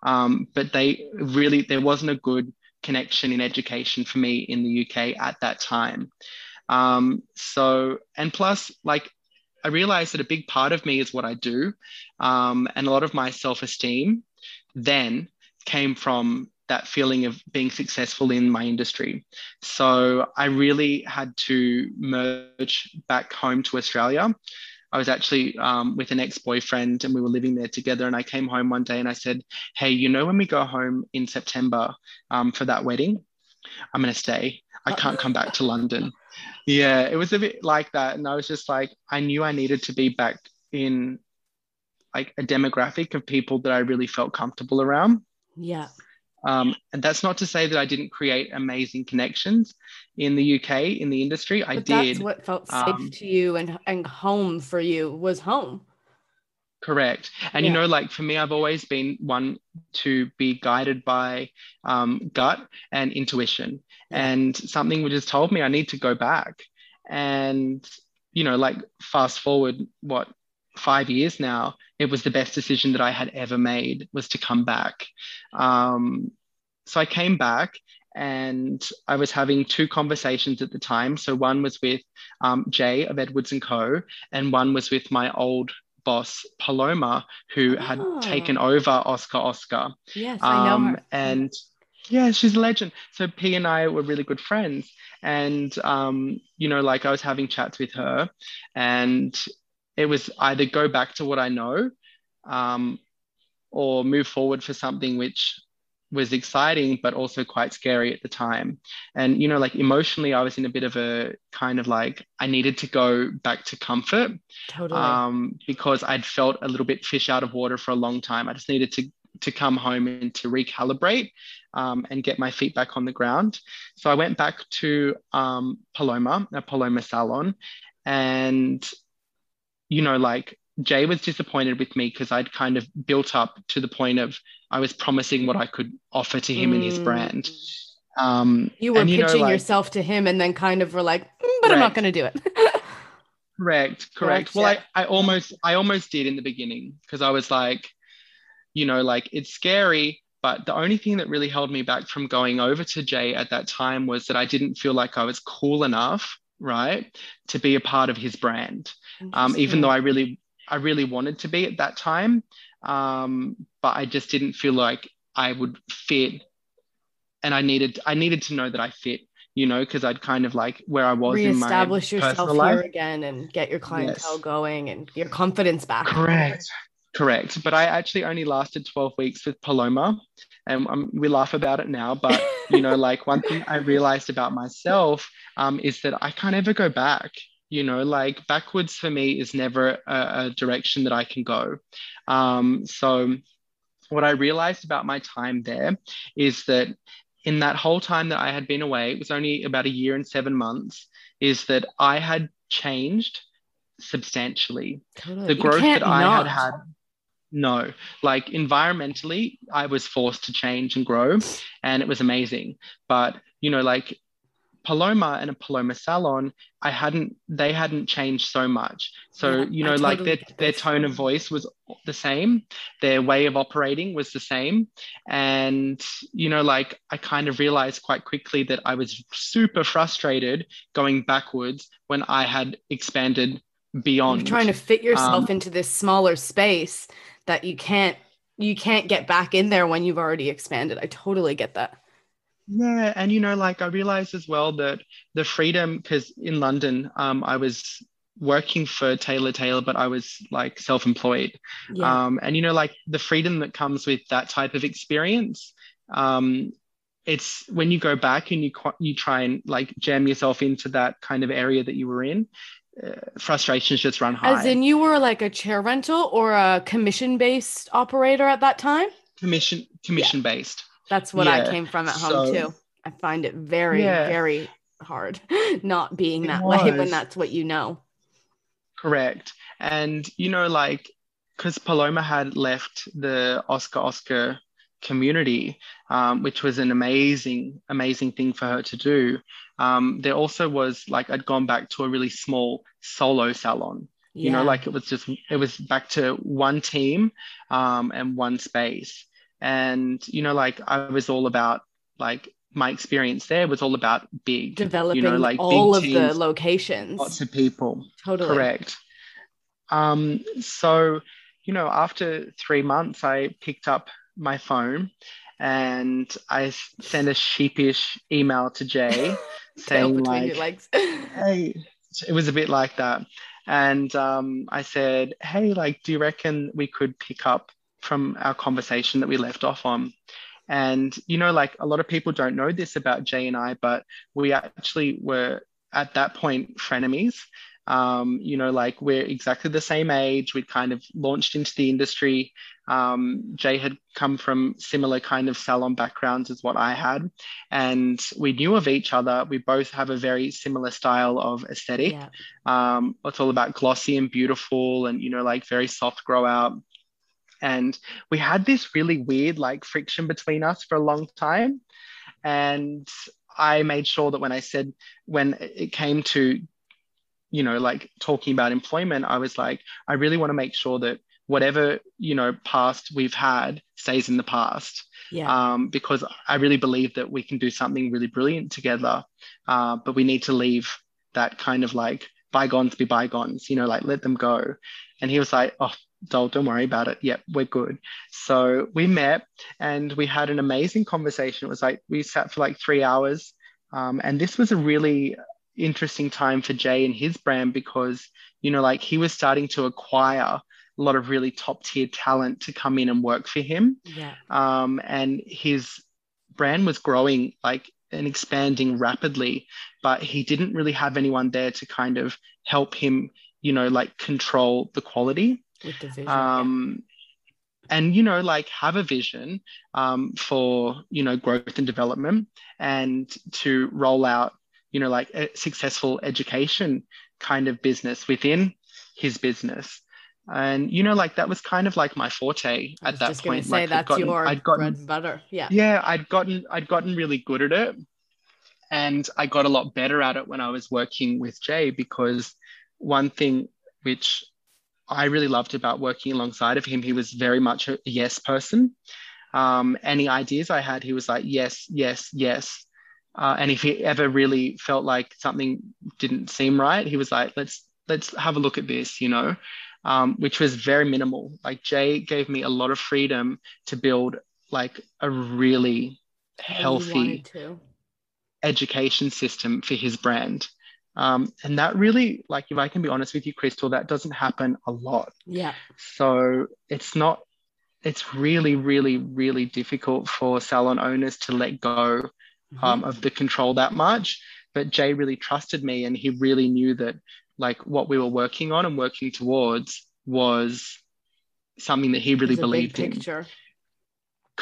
Um, but they really, there wasn't a good connection in education for me in the UK at that time. Um, so, and plus, like, I realized that a big part of me is what I do. Um, and a lot of my self esteem then came from that feeling of being successful in my industry. So I really had to merge back home to Australia. I was actually um, with an ex boyfriend and we were living there together. And I came home one day and I said, Hey, you know, when we go home in September um, for that wedding, I'm going to stay. I can't come back to London. Yeah, it was a bit like that. And I was just like, I knew I needed to be back in like a demographic of people that I really felt comfortable around. Yeah. Um, and that's not to say that I didn't create amazing connections in the UK in the industry. I but did. That's what felt safe um, to you and and home for you was home. Correct. And yeah. you know, like for me, I've always been one to be guided by um, gut and intuition. Yeah. And something just told me I need to go back. And you know, like fast forward what five years now, it was the best decision that I had ever made was to come back. Um, so I came back and I was having two conversations at the time. So one was with um, Jay of Edwards and Co, and one was with my old boss Paloma, who oh. had taken over Oscar Oscar. Yes, I know um, her. And yeah, she's a legend. So P and I were really good friends, and um, you know, like I was having chats with her, and it was either go back to what I know um, or move forward for something which was exciting but also quite scary at the time. And you know like emotionally i was in a bit of a kind of like i needed to go back to comfort totally. um, because i'd felt a little bit fish out of water for a long time. I just needed to to come home and to recalibrate um, and get my feet back on the ground. So i went back to um, paloma a paloma salon and you know, like Jay was disappointed with me because I'd kind of built up to the point of I was promising what I could offer to him mm. and his mm. brand. Um, you were and, you pitching know, like, yourself to him and then kind of were like, mm, but correct. I'm not going to do it. correct, correct. correct. Well, yeah. I, I almost, I almost did in the beginning because I was like, you know, like it's scary, but the only thing that really held me back from going over to Jay at that time was that I didn't feel like I was cool enough, right, to be a part of his brand um, even though I really I really wanted to be at that time, um, but I just didn't feel like I would fit, and I needed I needed to know that I fit, you know, because I'd kind of like where I was reestablish yourself here life. again and get your clientele yes. going and your confidence back. Correct. Correct. But I actually only lasted 12 weeks with Paloma and um, we laugh about it now. But, you know, like one thing I realized about myself um, is that I can't ever go back you know like backwards for me is never a, a direction that i can go um, so what i realized about my time there is that in that whole time that i had been away it was only about a year and seven months is that i had changed substantially totally. the growth that i not. had had no like environmentally i was forced to change and grow and it was amazing but you know like Paloma and a Paloma salon, I hadn't they hadn't changed so much. So yeah, you know, totally like their their tone of voice was the same, their way of operating was the same, and you know, like I kind of realized quite quickly that I was super frustrated going backwards when I had expanded beyond You're trying to fit yourself Um, into this smaller space that you can't you can't get back in there when you've already expanded. I totally get that. Yeah, and you know, like I realized as well that the freedom, because in London, um, I was working for Taylor Taylor, but I was like self-employed. Yeah. Um, and you know, like the freedom that comes with that type of experience, um, it's when you go back and you you try and like jam yourself into that kind of area that you were in, uh, frustrations just run high. As in you were like a chair rental or a commission based operator at that time? commission commission based. That's what I came from at home so- too. I find it very, Yeah. very hard not being It that way when that's what you know. Correct. And, you know, like, because Paloma had left the Oscar Oscar community, um, which was an amazing, amazing thing for her to do. Um, there also was like, I'd gone back to a really small solo salon, you know, like it was just, it was back to one team um, and one space. And, you know, like I was all about like, my experience there was all about big, developing you know, like, all of the locations. lots of people. totally. Correct. Um, so, you know, after three months, I picked up my phone and i sent a sheepish email to Jay saying, like, legs. hey, it was a bit like that. And um, I said, hey, like, do you reckon we could pick up from our conversation that we left off on? And, you know, like a lot of people don't know this about Jay and I, but we actually were at that point frenemies. Um, you know, like we're exactly the same age. We'd kind of launched into the industry. Um, Jay had come from similar kind of salon backgrounds as what I had, and we knew of each other. We both have a very similar style of aesthetic. yeah. Um, it's all about glossy and beautiful, and you know, like very soft grow out. And we had this really weird like friction between us for a long time. And I made sure that when I said, when it came to, you know, like talking about employment, I was like, I really want to make sure that whatever, you know, past we've had stays in the past. Yeah. Um, because I really believe that we can do something really brilliant together. Uh, but we need to leave that kind of like bygones be bygones, you know, like let them go. And he was like, oh, Dol, don't worry about it. Yep, we're good. So we met and we had an amazing conversation. It was like we sat for like three hours. Um, and this was a really interesting time for Jay and his brand because, you know, like he was starting to acquire a lot of really top tier talent to come in and work for him. yeah. Um, and his brand was growing like and expanding rapidly, but he didn't really have anyone there to kind of help him, you know, like control the quality With the vision. um, and you know like have a vision um, for you know growth and development and to roll out you know like a successful education kind of business within his business and you know like that was kind of like my forte at that just point say like I'd that's gotten, your I'd gotten bread and butter. Yeah. yeah i'd gotten i'd gotten really good at it and i got a lot better at it when i was working with jay because one thing which i really loved about working alongside of him. He was very much a yes person. Um, any ideas i had he was like yes yes yes. Uh, and if he ever really felt like something didn't seem right he was like let's let's have a look at this you know um, which was very minimal. Like jay gave me a lot of freedom to build like a really healthy education system for his brand. Um, and that really, like, if I can be honest with you, Crystal, that doesn't happen a lot. Yeah. So it's not, it's really, really, really difficult for salon owners to let go Mhm. um, of the control that much. But Jay really trusted me and he really knew that, like, what we were working on and working towards was something that he really It's a big believed in.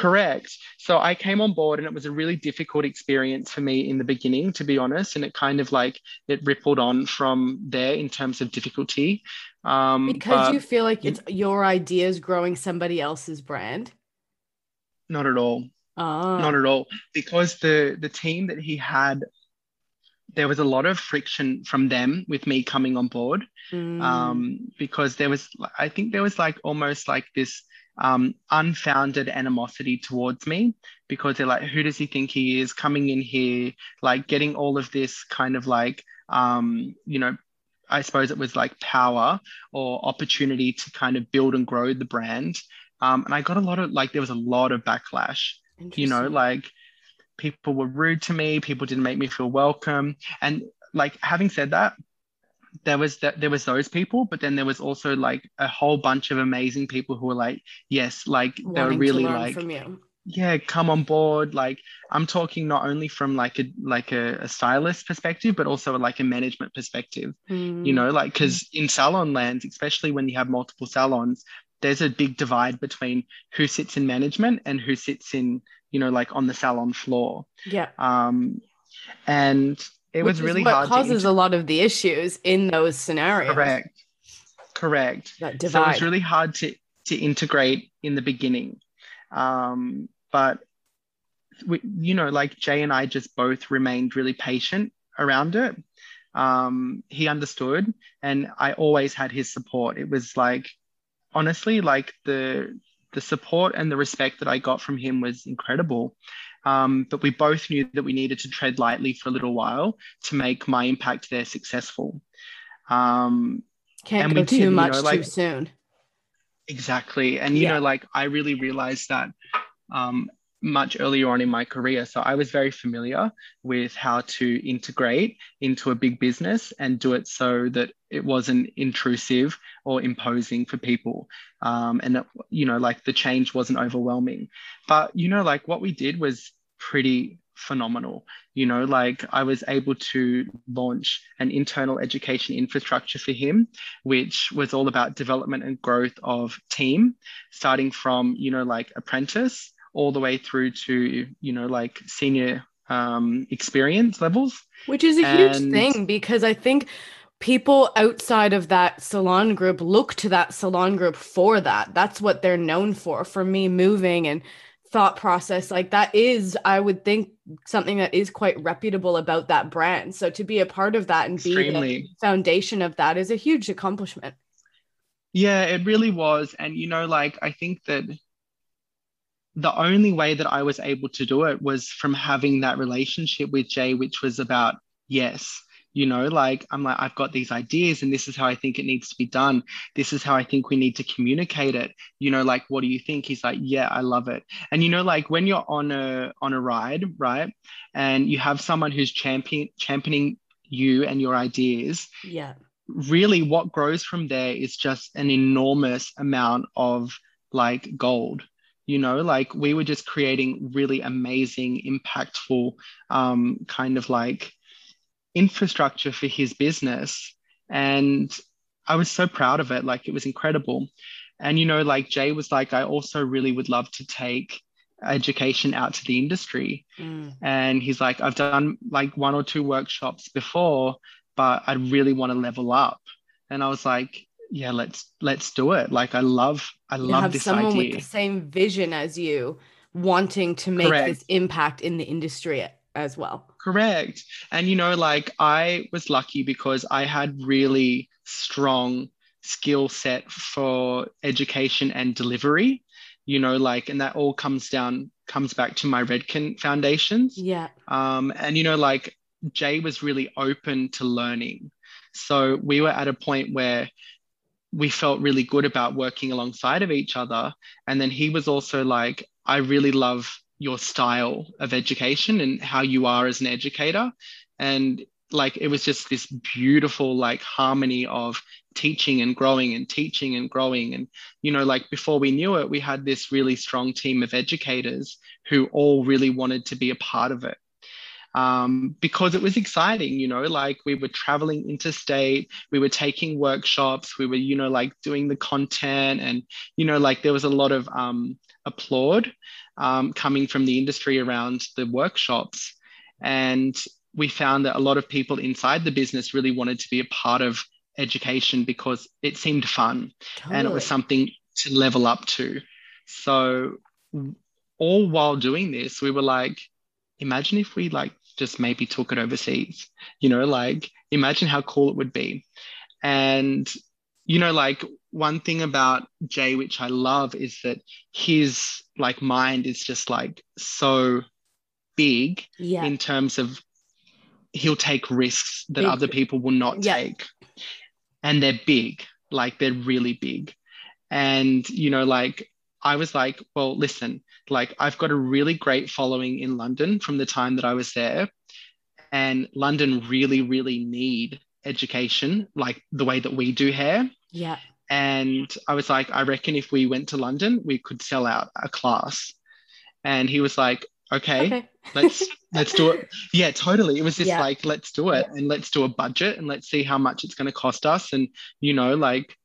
Correct. So I came on board and it was a really difficult experience for me in the beginning, to be honest. And it kind of like it rippled on from there in terms of difficulty. Um, Because but you feel like it's your ideas growing somebody else's brand. not at all. Oh. Not at all. Because the the team that he had, there was a lot of friction from them with me coming on board. Mm. um, because there was, I think there was like almost like this um, unfounded animosity towards me because they're like, who does he think he is coming in here, like getting all of this kind of like, um, you know, I suppose it was like power or opportunity to kind of build and grow the brand. Um, and I got a lot of like there was a lot of backlash. You know, like people were rude to me, people didn't make me feel welcome. And like having said that, there was that there was those people, but then there was also like a whole bunch of amazing people who were like, yes, like they were really like yeah come on board. Like i'm talking not only from like a like a, a stylist perspective but also like a management perspective. Mm. you know like because in salon lands especially when you have multiple salons there's a big divide between who sits in management and who sits in you know like on the salon floor. Yeah. Um and it Which was really hard. what causes a lot of the issues in those scenarios correct correct that divide. so it was really hard to to integrate in the beginning um, but we, you know, like Jay and I just both remained really patient around it. Um, he understood, and I always had his support. It was like, honestly, like the the support and the respect that I got from him was incredible. Um, but we both knew that we needed to tread lightly for a little while to make my impact there successful. Um, Can't go too did, much you know, like, too soon. Exactly. And, you yeah. know, like I really realized that um, much earlier on in my career. So I was very familiar with how to integrate into a big business and do it so that it wasn't intrusive or imposing for people. Um, and, you know, like the change wasn't overwhelming. But, you know, like what we did was pretty phenomenal. You know, like I was able to launch an internal education infrastructure for him, which was all about development and growth of team, starting from, you know, like apprentice all the way through to, you know, like senior um, experience levels. Which is a and... huge thing because I think people outside of that salon group look to that salon group for that. That's what they're known for. For me, moving and thought process like that is i would think something that is quite reputable about that brand so to be a part of that and Extremely. be the foundation of that is a huge accomplishment yeah it really was and you know like i think that the only way that i was able to do it was from having that relationship with jay which was about yes you know like i'm like i've got these ideas and this is how i think it needs to be done. This is how i think we need to communicate it. You know like what do you think? He's like yeah i love it. And you know like when you're on a on a ride right and you have someone who's champion championing you and your ideas yeah. really what grows from there is just an enormous amount of like gold you know like we were just creating really amazing impactful um kind of like infrastructure for his business. And I was so proud of it. Like it was incredible. And, you know, like Jay was like, I also really would love to take education out to the industry. Mm. And he's like, I've done like one or two workshops before, but I really want to level up. And I was like, yeah, let's let's do it. Like I love I you love have this someone idea. with the same vision as you wanting to make Correct. this impact in the industry as well. Correct. And you know, like I was lucky because I had really strong skill set for education and delivery, you know, like, and that all comes down, comes back to my Redken foundations. Yeah. Um, and you know, like Jay was really open to learning. So we were at a point where we felt really good about working alongside of each other. And then he was also like, I really love your style of education and how you are as an educator. And like it was just this beautiful like harmony of teaching and growing and teaching and growing. And you know like before we knew it we had this really strong team of educators who all really wanted to be a part of it um, because it was exciting you know like we were traveling interstate we were taking workshops we were you know like doing the content and you know like there was a lot of um, applaud um, coming from the industry around the workshops. And we found that a lot of people inside the business really wanted to be a part of education because it seemed fun totally. and it was something to level up to. So, all while doing this, we were like, imagine if we like just maybe took it overseas, you know, like imagine how cool it would be. And, you know, like one thing about Jay, which I love, is that his like mind is just like so big yeah. in terms of he'll take risks that big. other people will not yeah. take. and they're big, like they're really big. And, you know, like I was like, well, listen, like I've got a really great following in London from the time that I was there. And London really, really need education, like the way that we do hair. Yeah. And I was like, I reckon if we went to London, we could sell out a class. And he was like, okay, okay. let's let's do it. Yeah, totally. It was just yeah. like, let's do it and let's do a budget and let's see how much it's going to cost us. And you know, like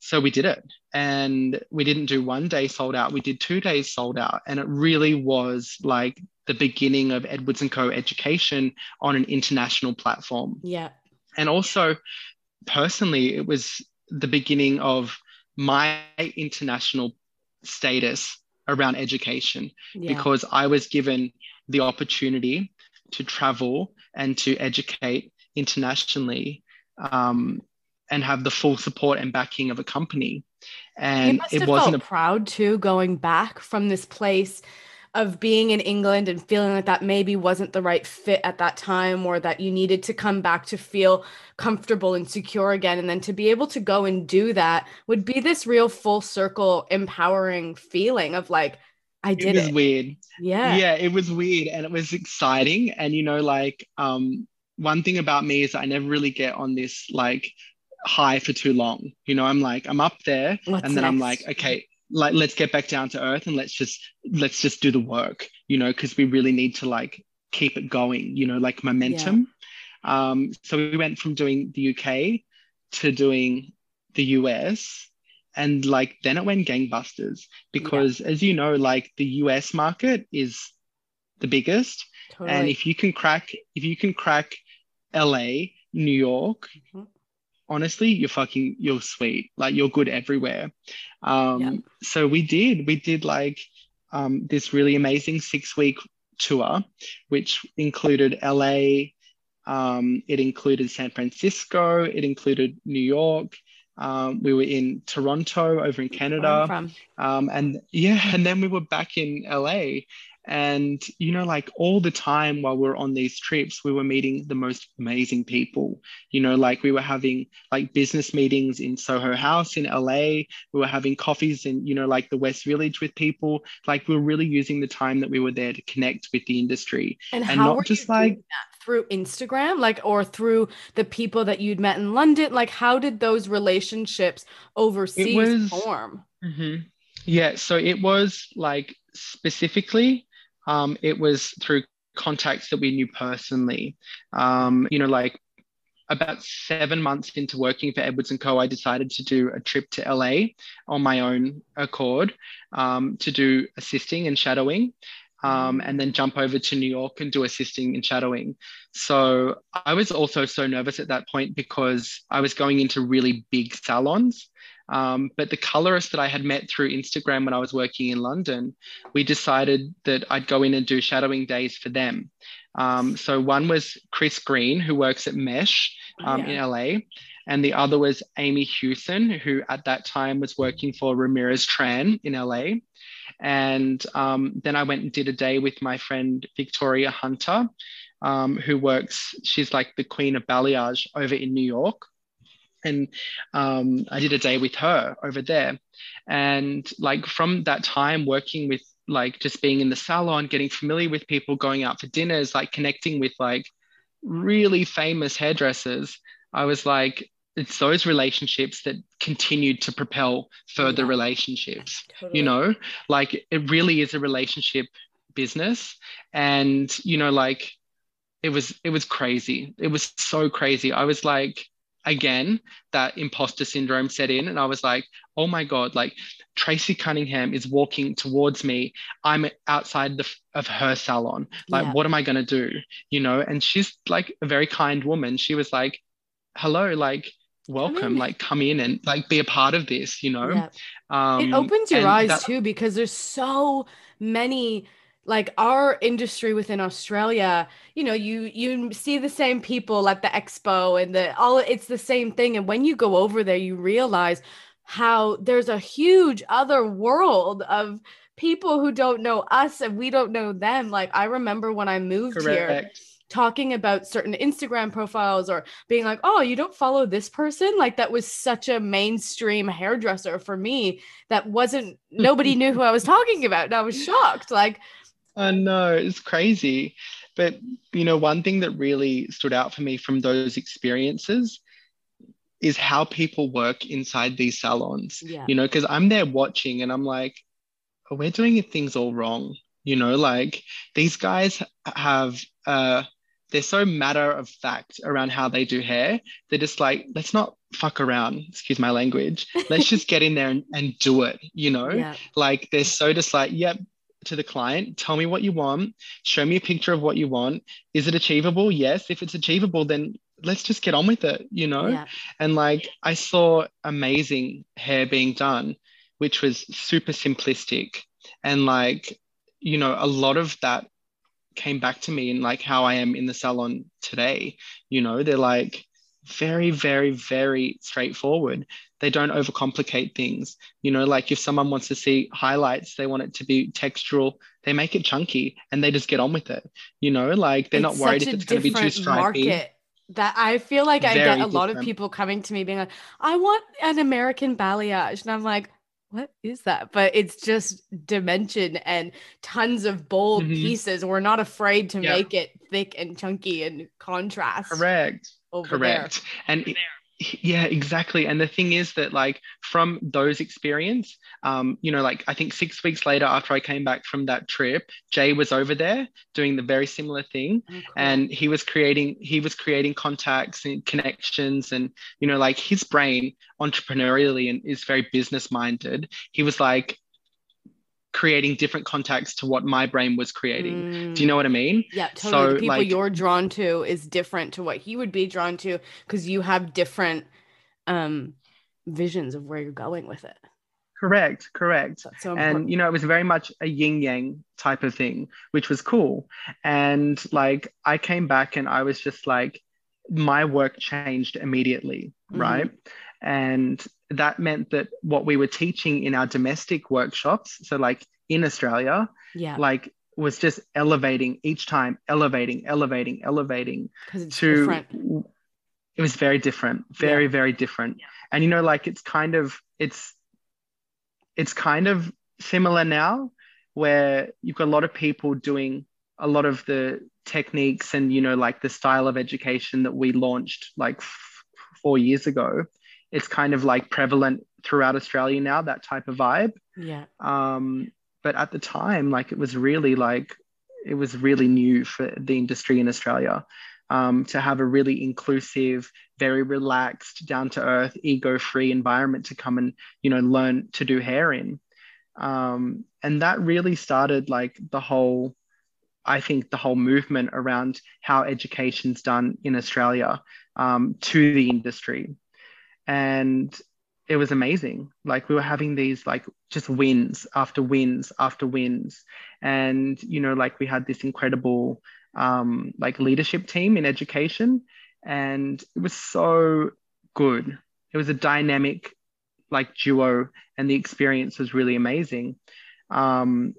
so we did it. And we didn't do one day sold out. We did two days sold out. And it really was like the beginning of edwards and co education on an international platform. Yeah. And also personally it was the beginning of my international status around education yeah. because i was given the opportunity to travel and to educate internationally um, and have the full support and backing of a company. And it wasn't a- proud too going back from this place of being in England and feeling like that maybe wasn't the right fit at that time or that you needed to come back to feel comfortable and secure again and then to be able to go and do that would be this real full circle empowering feeling of like I did it was it. weird. Yeah. Yeah, it was weird and it was exciting and you know like um one thing about me is I never really get on this like high for too long. You know, I'm like, I'm up there What's and then next? I'm like, okay, like let's get back down to earth and let's just let's just do the work, you know, because we really need to like keep it going, you know, like momentum. Yeah. Um, so we went from doing the UK to doing the US and like then it went gangbusters because yeah. as you know like the US market is the biggest totally. and if you can crack if you can crack LA New York mm-hmm honestly, you're fucking, you're sweet. Like you're good everywhere. Um, yeah. So we did, we did like um, this really amazing six week tour, which included LA, um, it included San Francisco, it included New York. Um, we were in Toronto over in Canada. Um, and yeah, and then we were back in LA. And, you know, like all the time while we are on these trips, we were meeting the most amazing people. You know, like we were having like business meetings in Soho House in LA. We were having coffees in, you know, like the West Village with people. Like we were really using the time that we were there to connect with the industry. And, and not just like through Instagram, like, or through the people that you'd met in London? Like, how did those relationships overseas was, form? Mm-hmm. Yeah. So it was like specifically um, it was through contacts that we knew personally. Um, you know, like about seven months into working for Edwards and Co, I decided to do a trip to LA on my own accord um, to do assisting and shadowing. Um, and then jump over to New York and do assisting and shadowing. So I was also so nervous at that point because I was going into really big salons. Um, but the colorist that I had met through Instagram when I was working in London, we decided that I'd go in and do shadowing days for them. Um, so one was Chris Green, who works at Meche um, yeah. in LA, and the other was Amy Hewson, who at that time was working for Ramirez Tran in LA. And um, then I went and did a day with my friend Victoria Hunter, um, who works, she's like the queen of balayage over in New York and um, I did a day with her over there. And like from that time, working with like just being in the salon, getting familiar with people, going out for dinners, like connecting with like really famous hairdressers, I was like, it's those relationships that continued to propel further yeah. relationships. Totally. You know, like it really is a relationship business. And, you know, like it was, it was crazy. It was so crazy. I was like, again that imposter syndrome set in and i was like oh my god like tracy cunningham is walking towards me i'm outside the, of her salon like yeah. what am i going to do you know and she's like a very kind woman she was like hello like welcome like come in and like be a part of this you know yeah. um, it opens your eyes that- too because there's so many like our industry within Australia, you know, you you see the same people at the expo and the all it's the same thing and when you go over there you realize how there's a huge other world of people who don't know us and we don't know them. Like I remember when I moved Correct. here talking about certain Instagram profiles or being like, oh, you don't follow this person. Like that was such a mainstream hairdresser for me that wasn't, nobody knew who I was talking about. And I was shocked. Like, I know it's crazy. But, you know, one thing that really stood out for me from those experiences is how people work inside these salons. Yeah. You know, because I'm there watching and I'm like, oh, we're doing things all wrong. You know, like these guys have uh they're so matter of fact around how they do hair. They're just like, let's not fuck around, excuse my language. Let's just get in there and, and do it, you know? Yeah. Like they're so just like, yep, to the client, tell me what you want, show me a picture of what you want. Is it achievable? Yes. If it's achievable, then let's just get on with it, you know? Yeah. And like I saw amazing hair being done, which was super simplistic. And like, you know, a lot of that came back to me in like how I am in the salon today. You know, they're like very, very, very straightforward. They don't overcomplicate things. You know, like if someone wants to see highlights, they want it to be textural, they make it chunky and they just get on with it. You know, like they're It's not worried if it's going to be too different stripy. market that I feel like I get a lot of people coming to me being like, I want an American balayage. And I'm like, what is that? But it's just dimension and tons of bold Mhm. pieces. We're not afraid to make it thick and chunky and contrast Correct. Correct. And it- yeah, exactly. And the thing is that like from those experience, um, you know, like I think six weeks later after I came back from that trip, Jay was over there doing the very similar thing. Oh, cool. And he was creating, he was creating contacts and connections and, you know, like his brain entrepreneurially and is very business minded. He was like creating different contacts to what my brain was creating. Do you Mm. know what I mean? Yeah, totally. So, the people like- you're drawn to is different to what he would be drawn to because you have different um visions of where you're going with it. Correct, correct. So and you know it was very much a yin yang type of thing which was cool and like i came back and i was just like my work changed immediately Mhm. right and that meant that what we were teaching in our domestic workshops so like in australia yeah, like was just elevating each time elevating elevating elevating because it's to different. it was very different very very different. And you know like it's kind of it's it's kind of similar now where you've got a lot of people doing a lot of the techniques and you know like the style of education that we launched like f- four years ago it's kind of like prevalent throughout australia now that type of vibe. Yeah, um, but at the time like it was really like it was really new for the industry in australia um, to have a really inclusive very relaxed down to earth ego free environment to come and you know learn to do hair in. Um, and that really started like the whole i think the whole movement around how education's done in australia um, to the industry and it was amazing. Like we were having these like just wins after wins after wins. And you know like we had this incredible um, like leadership team in education and it was so good. It was a dynamic like duo and the experience was really amazing. Um,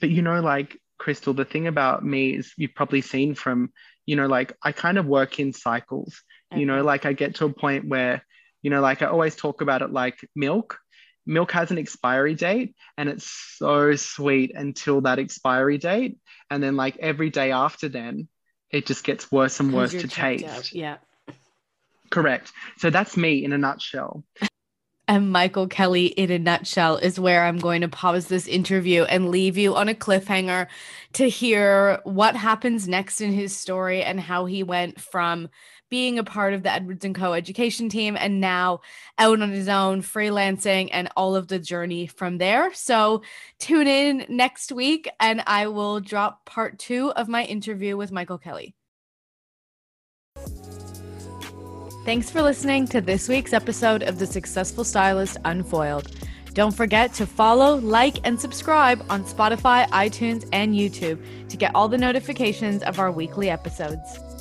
but you know like crystal the thing about me is you've probably seen from you know like i kind of work in cycles. You know like i get to a point where you know like i always talk about it like milk. Milk has an expiry date and it's so sweet until that expiry date. And then like every day after then it just gets worse and worse to taste out. Yeah. correct. So that's me in a nutshell. And Michael Kelly, in a nutshell, is where I'm going to pause this interview and leave you on a cliffhanger to hear what happens next in his story and how he went from being a part of the Edwards and Co. education team and now out on his own, freelancing, and all of the journey from there. So tune in next week and I will drop part two of my interview with Michael Kelly. Thanks for listening to this week's episode of The Successful Stylist Unfoiled. Don't forget to follow, like, and subscribe on Spotify, iTunes, and YouTube to get all the notifications of our weekly episodes.